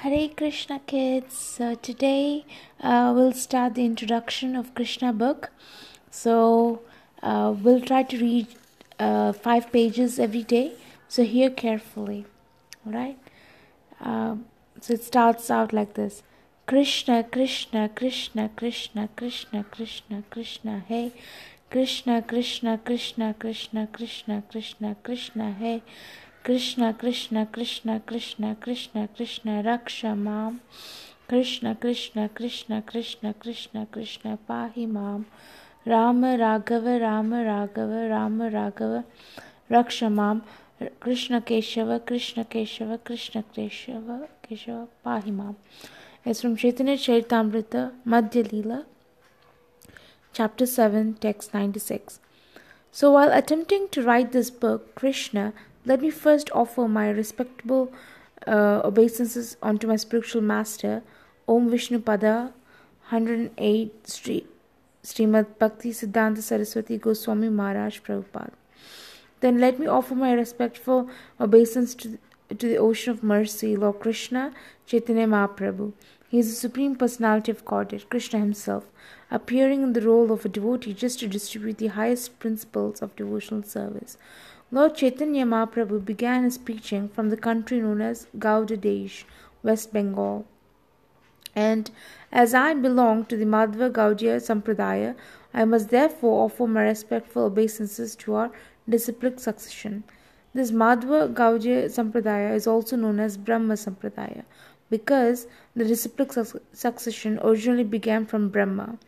Hare Krishna kids. So today uh, we'll start the introduction of Krishna book. So uh, we'll try to read uh, five pages every day. So hear carefully. All right. Um, so it starts out like this. Krishna, Krishna, Krishna, Krishna, Krishna, Krishna, Krishna, Hey. Krishna, Krishna, Krishna, Krishna, Krishna, Krishna, Krishna, Hey. Krishna, Krishna, Krishna, Krishna, Krishna, Krishna, Raksha Mam. Krishna, Krishna, Krishna, Krishna, Krishna, Krishna, Pahi Mam. Rama, Raghava, Rama, Raghava, Rama, Raghava, Raksha Mam. Krishna Keshava, Krishna Keshava, Krishna Keshava, Keshava, Pahi Mam. It's from Chaitanya Charitamrita, Madhya Leela, chapter 7, text 96. So while attempting to write this book, Krishna let me first offer my respectable uh, obeisances unto my spiritual master, Om Vishnu Pada, 108 Sri, Srimad Bhakti Siddhanta Saraswati Goswami Maharaj Prabhupada. Then let me offer my respectful obeisance to, to the ocean of mercy, Lord Krishna, Chaitanya Mahaprabhu. He is the Supreme Personality of Godhead, Krishna Himself, appearing in the role of a devotee just to distribute the highest principles of devotional service. Lord Chaitanya Mahaprabhu began his preaching from the country known as Gauda Desh, West Bengal. And as I belong to the Madhva Gaudiya Sampradaya, I must therefore offer my respectful obeisances to our disciplic succession. This Madhva Gaudiya Sampradaya is also known as Brahma Sampradaya because the disciplic su- succession originally began from Brahma.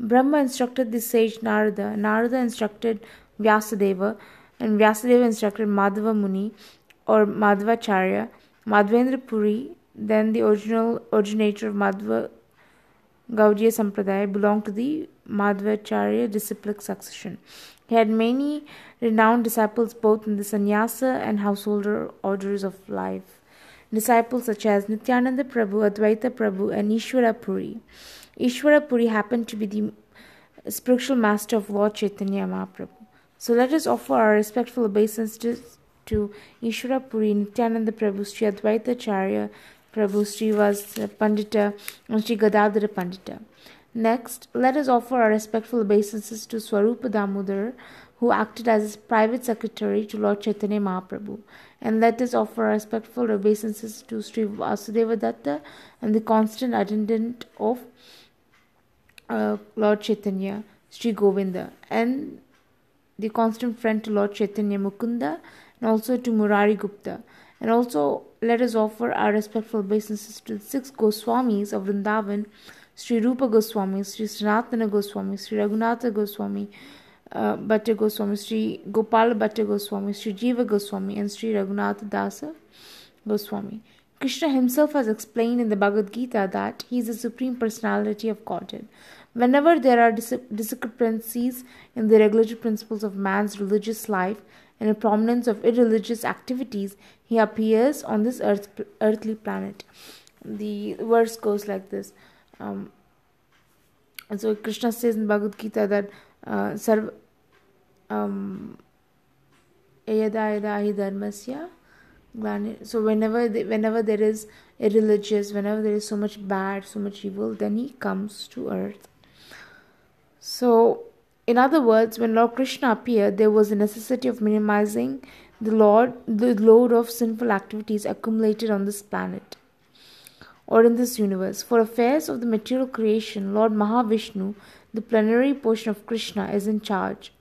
Brahma instructed the sage Narada, Narada instructed Vyasadeva, and Vyasadeva instructed Madhava Muni or Madhvacharya, Madhvendra Puri, then the original originator of Madhva Gaudiya Sampradaya, belonged to the Madhvacharya disciplic succession. He had many renowned disciples both in the sannyasa and householder orders of life. Disciples such as Nityananda Prabhu, Advaita Prabhu, and Ishwara Puri. Ishwara Puri happened to be the spiritual master of Lord Chaitanya Mahaprabhu. So let us offer our respectful obeisances to Ishwara Puri, Nityananda Prabhu, Sri Advaita Acharya Prabhu, Sri Pandita, and Sri Gadadhara Pandita. Next, let us offer our respectful obeisances to Swarupa Damodar, who acted as his private secretary to Lord Chaitanya Mahaprabhu. And let us offer our respectful obeisances to Sri Vasudeva Datta and the constant attendant of uh, Lord Chaitanya, Sri Govinda, and the constant friend to Lord Chaitanya Mukunda, and also to Murari Gupta. And also let us offer our respectful obeisances to the six Goswamis of Vrindavan, Sri Rupa Goswami, Sri Sanatana Goswami, Sri Raghunatha Goswami, uh, Bhatta Goswami, Sri Gopala Bhatta Goswami, Sri Jiva Goswami, and Sri Raghunatha Dasa Goswami. Krishna himself has explained in the Bhagavad Gita that he is the supreme personality of Godhead. Whenever there are dis- discrepancies in the regulatory principles of man's religious life and the prominence of irreligious activities, he appears on this earth, earthly planet. The verse goes like this. Um, so Krishna says in Bhagavad Gita that uh, sarv, um, dharmasya so whenever they, whenever there is irreligious whenever there is so much bad so much evil then he comes to earth in other words when lord krishna appeared there was a necessity of minimizing the lord the load of sinful activities accumulated on this planet or in this universe for affairs of the material creation lord mahavishnu the plenary portion of krishna is in charge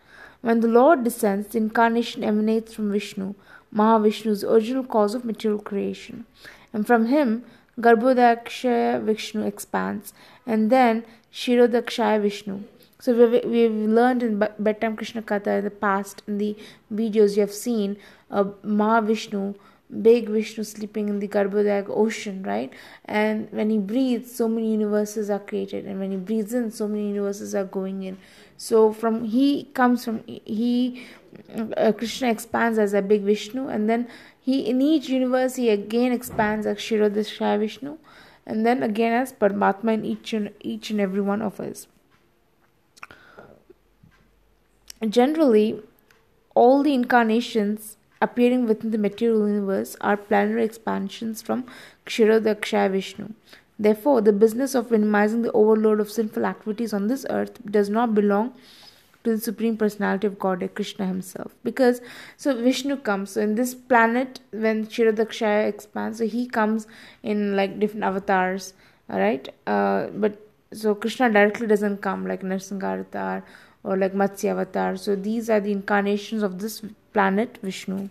when the lord descends the incarnation emanates from vishnu Mahavishnu's original cause of material creation. And from him, Garbhodakshaya Vishnu expands, and then Kshirodakshaya Vishnu. So we've, we've learned in Bedtime Krishna Katha in the past, in the videos you have seen, uh, Mahavishnu, big Vishnu sleeping in the Garbhodak ocean, right? And when he breathes, so many universes are created, and when he breathes in, so many universes are going in. So from he comes from he uh, Krishna expands as a big Vishnu, and then he in each universe he again expands as Kshirodakshaya Vishnu, and then again as Paramatma in each and each and every one of us. Generally, all the incarnations appearing within the material universe are planetary expansions from Kshirodakshaya Vishnu. Therefore, the business of minimizing the overload of sinful activities on this earth does not belong to the Supreme Personality of Godhead, Krishna Himself. Because, so Vishnu comes, so in this planet, when Kshirodakshaya expands, so he comes in like different avatars, alright? Uh, but so Krishna directly doesn't come like Narsingha avatar or like Matsya avatar. So these are the incarnations of this planet, Vishnu.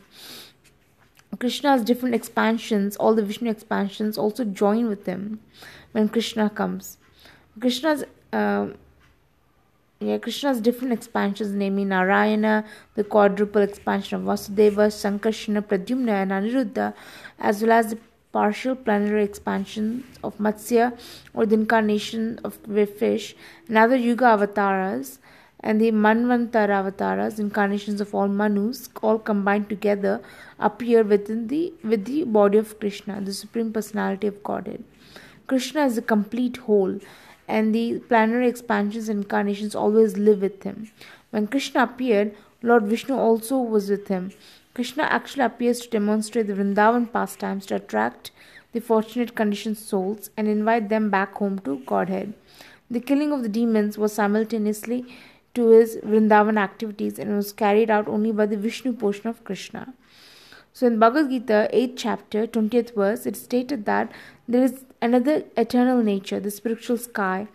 Krishna's different expansions, all the Vishnu expansions, also join with him when Krishna comes. Krishna's uh, yeah, Krishna's different expansions, namely Narayana, the quadruple expansion of Vasudeva, Sankarsana, Pradyumna, and Aniruddha, as well as the partial planetary expansion of Matsya or the incarnation of fish, and other Yuga avatars, and the Manvantara avatars, incarnations of all Manus, all combined together, appear within the with the body of Krishna, the Supreme Personality of Godhead. Krishna is a complete whole, and the planetary expansions and incarnations always live with him. When Krishna appeared, Lord Vishnu also was with him. Krishna actually appears to demonstrate the Vrindavan pastimes to attract the fortunate conditioned souls and invite them back home to Godhead. The killing of the demons was simultaneously to his Vrindavan activities and was carried out only by the Vishnu portion of Krishna. So in Bhagavad Gita, 8th chapter, 20th verse, it stated that there is another eternal nature, the spiritual sky,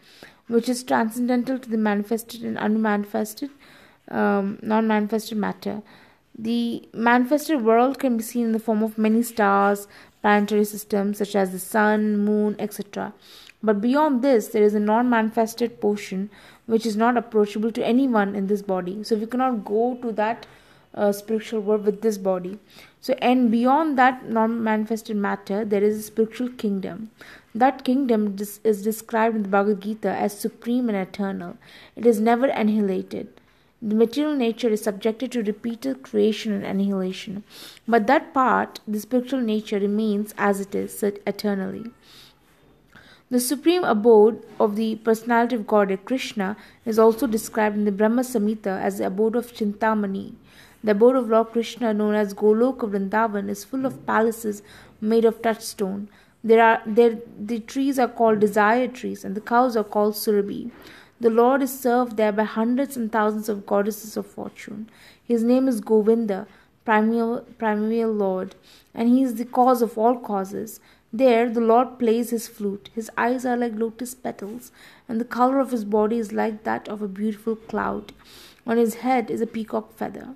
which is transcendental to the manifested and unmanifested, um, non manifested matter. The manifested world can be seen in the form of many stars, planetary systems such as the sun, moon, etc. But beyond this, there is a non manifested portion which is not approachable to anyone in this body. So we cannot go to that uh, spiritual world with this body. So, and beyond that non manifested matter, there is a spiritual kingdom. That kingdom is described in the Bhagavad Gita as supreme and eternal. It is never annihilated. The material nature is subjected to repeated creation and annihilation, but that part, the spiritual nature, remains as it is eternally. The supreme abode of the personality of God, Krishna, is also described in the Brahma Samhita as the abode of Chintamani. The abode of Lord Krishna, known as Goloka Vrindavan, is full of palaces made of touchstone. There are there the trees are called desire trees, and the cows are called surabhi. The Lord is served there by hundreds and thousands of goddesses of fortune. His name is Govinda, primeval, primeval Lord, and he is the cause of all causes. There the Lord plays his flute. His eyes are like lotus petals, and the color of his body is like that of a beautiful cloud. On his head is a peacock feather.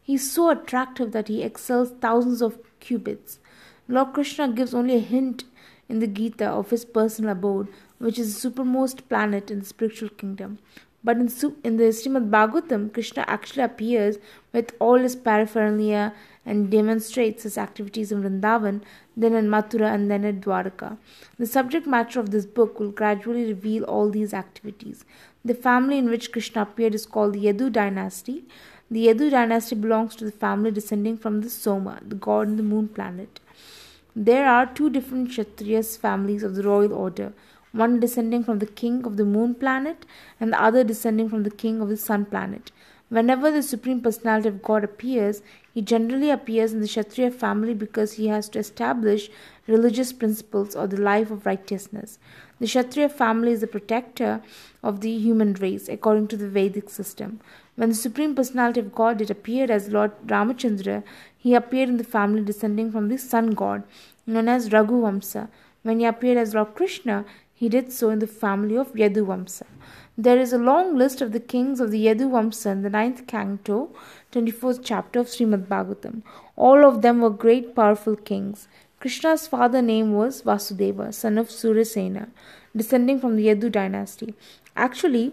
He is so attractive that he excels thousands of Cupids. Lord Krishna gives only a hint in the Gita of his personal abode, which is the supermost planet in the spiritual kingdom. But in, in the Srimad Bhagavatam, Krishna actually appears with all his paraphernalia and demonstrates his activities in Vrindavan, then in Mathura, and then at Dwarka. The subject matter of this book will gradually reveal all these activities. The family in which Krishna appeared is called the Yadu dynasty. The Yadu dynasty belongs to the family descending from the Soma, the god in the moon planet. There are two different Kshatriyas families of the royal order, one descending from the king of the moon planet and the other descending from the king of the sun planet. Whenever the Supreme Personality of God appears, he generally appears in the Kshatriya family because he has to establish religious principles or the life of righteousness. The Kshatriya family is the protector of the human race according to the Vedic system. When the Supreme Personality of God did appear as Lord Ramachandra, he appeared in the family descending from the sun god, known as Raghuvamsa. When he appeared as Lord Krishna, he did so in the family of Yaduvamsa. There is a long list of the kings of the Yadu Vamsa in the ninth canto, 24th chapter of Srimad Bhagavatam. All of them were great powerful kings. Krishna's father name was Vasudeva, son of Surasena, descending from the Yadu dynasty. Actually,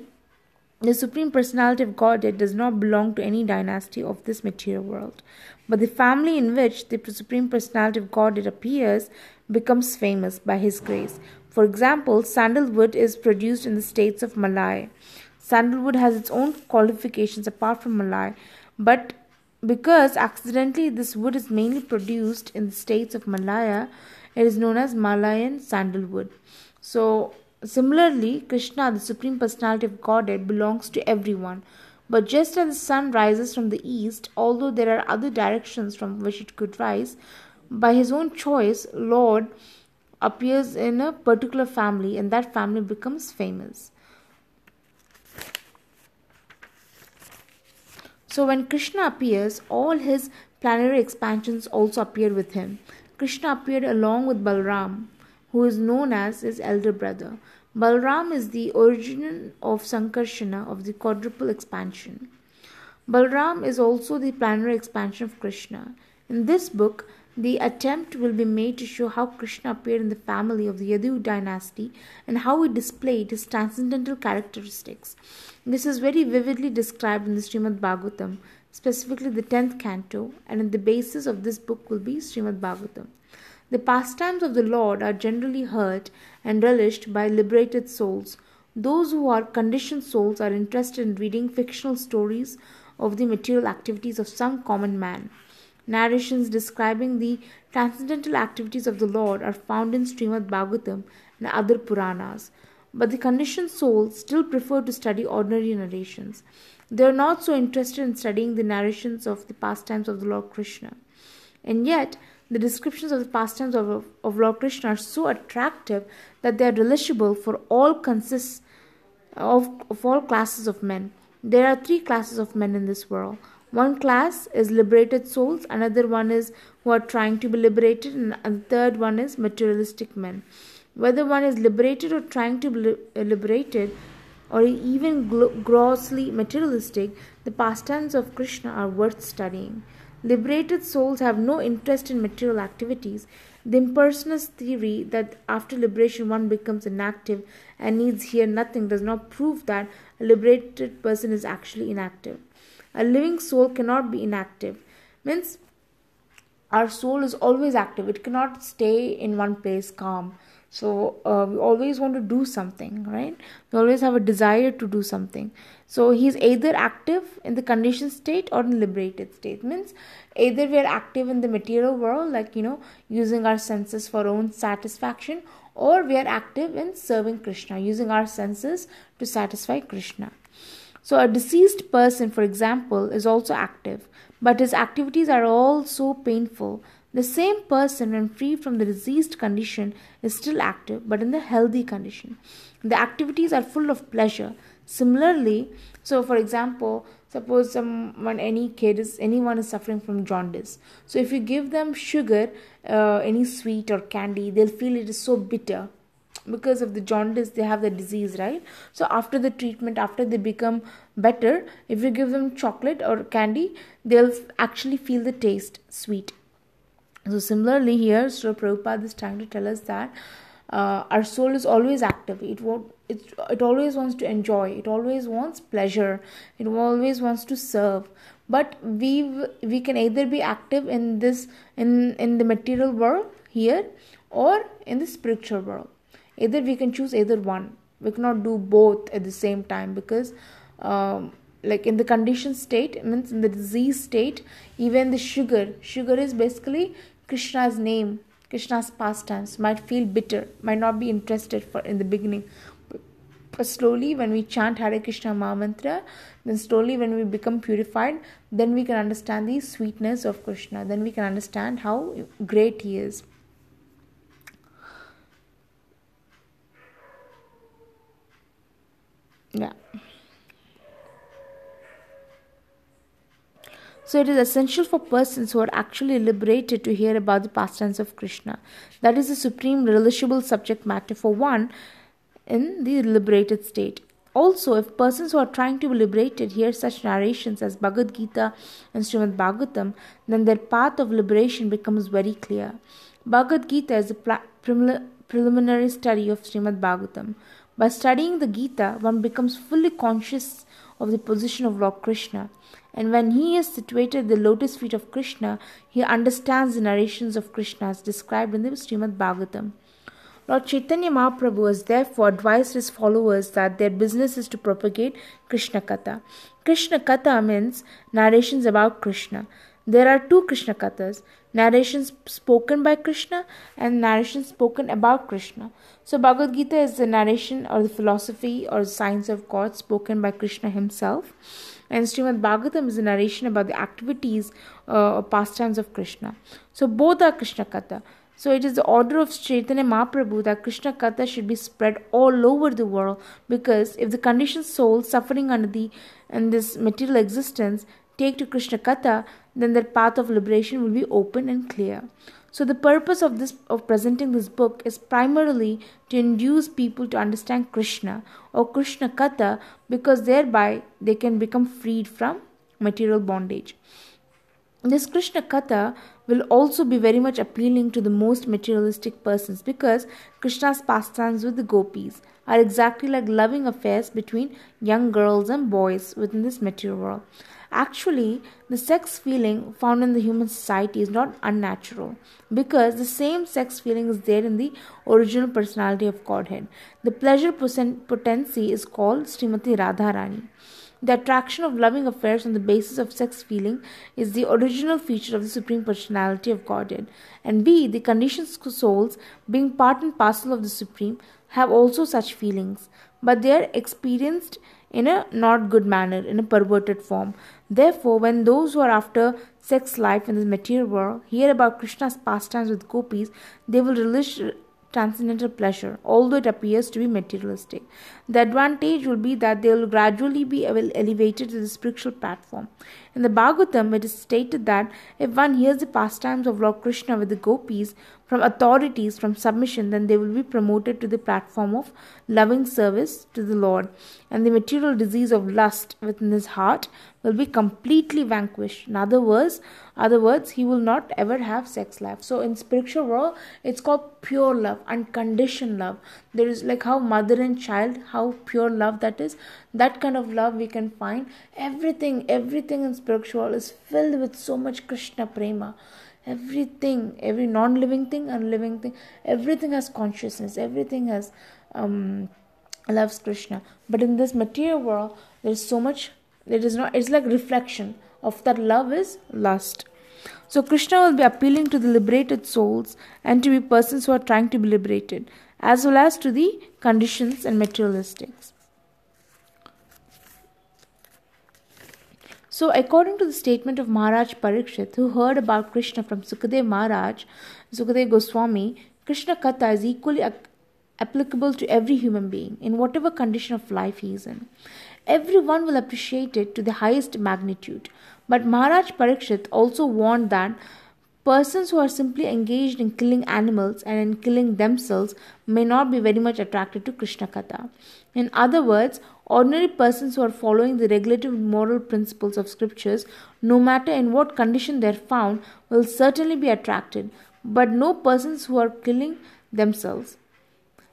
the Supreme Personality of Godhead does not belong to any dynasty of this material world, but the family in which the Supreme Personality of Godhead appears becomes famous by His grace. For example, sandalwood is produced in the states of Malay. Sandalwood has its own qualifications apart from Malay, but because accidentally this wood is mainly produced in the states of Malaya, it is known as Malayan sandalwood. So, similarly, Krishna, the Supreme Personality of Godhead, belongs to everyone. But just as the sun rises from the east, although there are other directions from which it could rise, by his own choice, Lord appears in a particular family and that family becomes famous. So when Krishna appears, all his planetary expansions also appear with him. Krishna appeared along with Balram, who is known as his elder brother. Balram is the origin of Sankarshana of the quadruple expansion. Balram is also the planetary expansion of Krishna. In this book, the attempt will be made to show how Krishna appeared in the family of the Yadu dynasty and how he displayed his transcendental characteristics. This is very vividly described in the Srimad Bhagavatam, specifically the 10th canto, and the basis of this book will be Srimad Bhagavatam. The pastimes of the Lord are generally heard and relished by liberated souls. Those who are conditioned souls are interested in reading fictional stories of the material activities of some common man. Narrations describing the transcendental activities of the Lord are found in Srimad Bhagavatam and other Puranas. But the conditioned souls still prefer to study ordinary narrations. They are not so interested in studying the narrations of the pastimes of the Lord Krishna. And yet, the descriptions of the pastimes of, of Lord Krishna are so attractive that they are relishable for all consists of, of all classes of men. There are three classes of men in this world. One class is liberated souls, another one is who are trying to be liberated, and the third one is materialistic men. Whether one is liberated or trying to be liberated, or even grossly materialistic, the pastimes of Krishna are worth studying. Liberated souls have no interest in material activities. The impersonalist theory that after liberation one becomes inactive and needs here nothing does not prove that a liberated person is actually inactive. A living soul cannot be inactive. Means our soul is always active, it cannot stay in one place calm. So uh, we always want to do something, right? We always have a desire to do something. So he's either active in the conditioned state or in liberated state. Means either we are active in the material world, like you know, using our senses for own satisfaction, or we are active in serving Krishna, using our senses to satisfy Krishna. So a deceased person, for example, is also active, but his activities are all so painful the same person, when free from the diseased condition, is still active but in the healthy condition. The activities are full of pleasure. Similarly, so for example, suppose someone, any kid is, anyone is suffering from jaundice. So if you give them sugar, uh, any sweet or candy, they'll feel it is so bitter because of the jaundice they have the disease right so after the treatment after they become better if you give them chocolate or candy they'll actually feel the taste sweet so similarly here, Sri Prabhupada is trying to tell us that uh, our soul is always active. It won't, it, it always wants to enjoy. It always wants pleasure. It always wants to serve. But we we can either be active in this in in the material world here or in the spiritual world. Either we can choose either one. We cannot do both at the same time because. Um, like in the conditioned state means in the disease state even the sugar sugar is basically Krishna's name, Krishna's pastimes might feel bitter, might not be interested for in the beginning. But slowly, when we chant Hare Krishna Mantra, then slowly, when we become purified, then we can understand the sweetness of Krishna. Then we can understand how great He is. Yeah. So it is essential for persons who are actually liberated to hear about the pastimes of Krishna. That is the supreme relishable subject matter for one in the liberated state. Also, if persons who are trying to be liberated hear such narrations as Bhagavad Gita and Srimad Bhagavatam, then their path of liberation becomes very clear. Bhagavad Gita is a preliminary study of Srimad Bhagavatam. By studying the Gita, one becomes fully conscious of the position of Lord Krishna and when he is situated at the lotus feet of Krishna, he understands the narrations of Krishna as described in the Srimad Bhagavatam. Lord Chaitanya Mahaprabhu has therefore advised his followers that their business is to propagate Krishna Katha. Krishna Katha means narrations about Krishna. There are two Krishna Kathas narrations spoken by Krishna and narrations spoken about Krishna. So, Bhagavad Gita is the narration or the philosophy or the science of God spoken by Krishna himself and Srimad Bhagavatam is a narration about the activities uh, or pastimes of Krishna. So both are Krishna Katha. So it is the order of Chaitanya Mahaprabhu that Krishna Katha should be spread all over the world because if the conditioned soul suffering under the in this material existence take to Krishna Katha, then their path of liberation will be open and clear. So the purpose of this of presenting this book is primarily to induce people to understand Krishna or Krishna Katha because thereby they can become freed from material bondage. This Krishna Katha will also be very much appealing to the most materialistic persons because Krishna's pastimes with the gopis are exactly like loving affairs between young girls and boys within this material world. Actually, the sex feeling found in the human society is not unnatural because the same sex feeling is there in the original personality of Godhead. The pleasure potency is called Srimati Radharani. The attraction of loving affairs on the basis of sex feeling is the original feature of the Supreme Personality of Godhead. And we, the conditioned souls, being part and parcel of the Supreme, have also such feelings, but they are experienced in a not good manner, in a perverted form. Therefore, when those who are after sex life in this material world hear about Krishna's pastimes with gopis, they will relish transcendental pleasure, although it appears to be materialistic. The advantage will be that they will gradually be elevated to the spiritual platform. In the Bhagavatam, it is stated that if one hears the pastimes of Lord Krishna with the gopis from authorities, from submission, then they will be promoted to the platform of loving service to the Lord, and the material disease of lust within his heart will be completely vanquished. In other words, other words, he will not ever have sex life. So in spiritual world, it's called pure love, unconditioned love. There is like how mother and child, how pure love that is. That kind of love we can find. Everything, everything in spiritual is filled with so much Krishna prema. Everything every non-living thing and living thing everything has consciousness everything has um loves krishna. But in this material world there's so much it is not it's like reflection of that love is lust. So krishna will be appealing to the liberated souls and to be persons who are trying to be liberated as well as to the conditions and materialistics So, according to the statement of Maharaj Parikshit, who heard about Krishna from Sukadev Maharaj, Sukadev Goswami, Krishna Katha is equally applicable to every human being in whatever condition of life he is in everyone will appreciate it to the highest magnitude. But Maharaj Parikshit also warned that persons who are simply engaged in killing animals and in killing themselves may not be very much attracted to Krishna Katha. In other words, ordinary persons who are following the regulative moral principles of scriptures, no matter in what condition they are found, will certainly be attracted, but no persons who are killing themselves.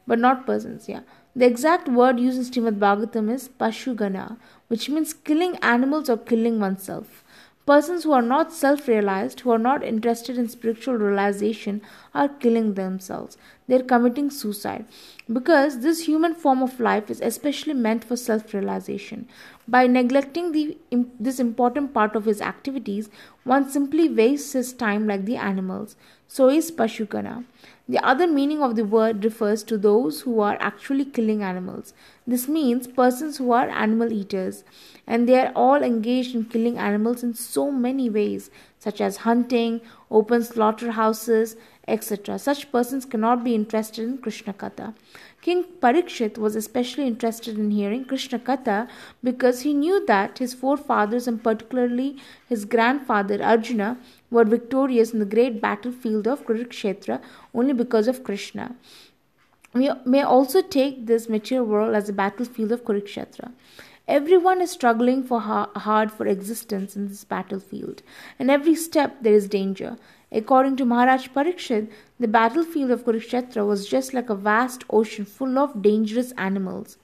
But not persons, yeah. The exact word used in Srimad Bhagavatam is Pashugana, which means killing animals or killing oneself. Persons who are not self realized, who are not interested in spiritual realization, are killing themselves. They are committing suicide. Because this human form of life is especially meant for self realization. By neglecting the, this important part of his activities, one simply wastes his time like the animals. So is Pashugana. The other meaning of the word refers to those who are actually killing animals. This means persons who are animal eaters, and they are all engaged in killing animals in so many ways, such as hunting, open slaughterhouses, etc. Such persons cannot be interested in Krishna Katha. King Parikshit was especially interested in hearing Krishna Katha because he knew that his forefathers and particularly his grandfather Arjuna were victorious in the great battlefield of Kurukshetra only because of Krishna. We may also take this material world as a battlefield of Kurukshetra. Everyone is struggling for hard for existence in this battlefield, and every step there is danger. According to Maharaj Parikshit, the battlefield of Kurukshetra was just like a vast ocean full of dangerous animals.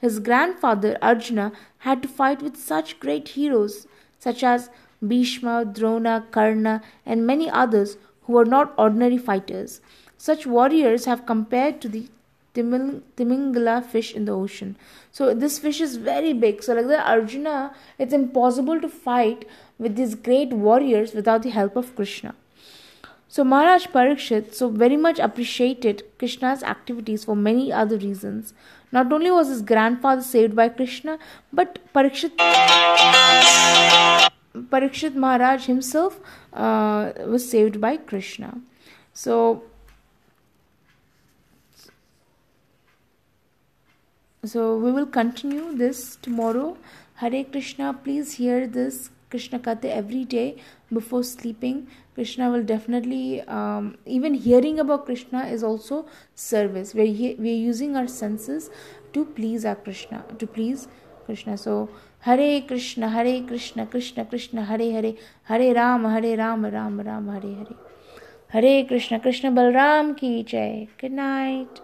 His grandfather Arjuna had to fight with such great heroes such as Bhishma, Drona, Karna, and many others who were not ordinary fighters. Such warriors have compared to the Timingala fish in the ocean. So this fish is very big. So like the Arjuna, it's impossible to fight with these great warriors without the help of Krishna. So Maharaj Parikshit so very much appreciated Krishna's activities for many other reasons. Not only was his grandfather saved by Krishna, but Parikshit Parikshit Maharaj himself uh, was saved by Krishna. So so we will continue this tomorrow. Hare Krishna, please hear this Krishna Katha every day before sleeping. Krishna will definitely, um, even hearing about Krishna is also service. We're, he- we're using our senses to please our Krishna, to please Krishna. So, Hare Krishna, Hare Krishna, Krishna Krishna, Hare Hare, Hare Ram, Hare Ram, Ram Ram, Hare Hare. Hare Krishna, Krishna Balram ki jai. Good night.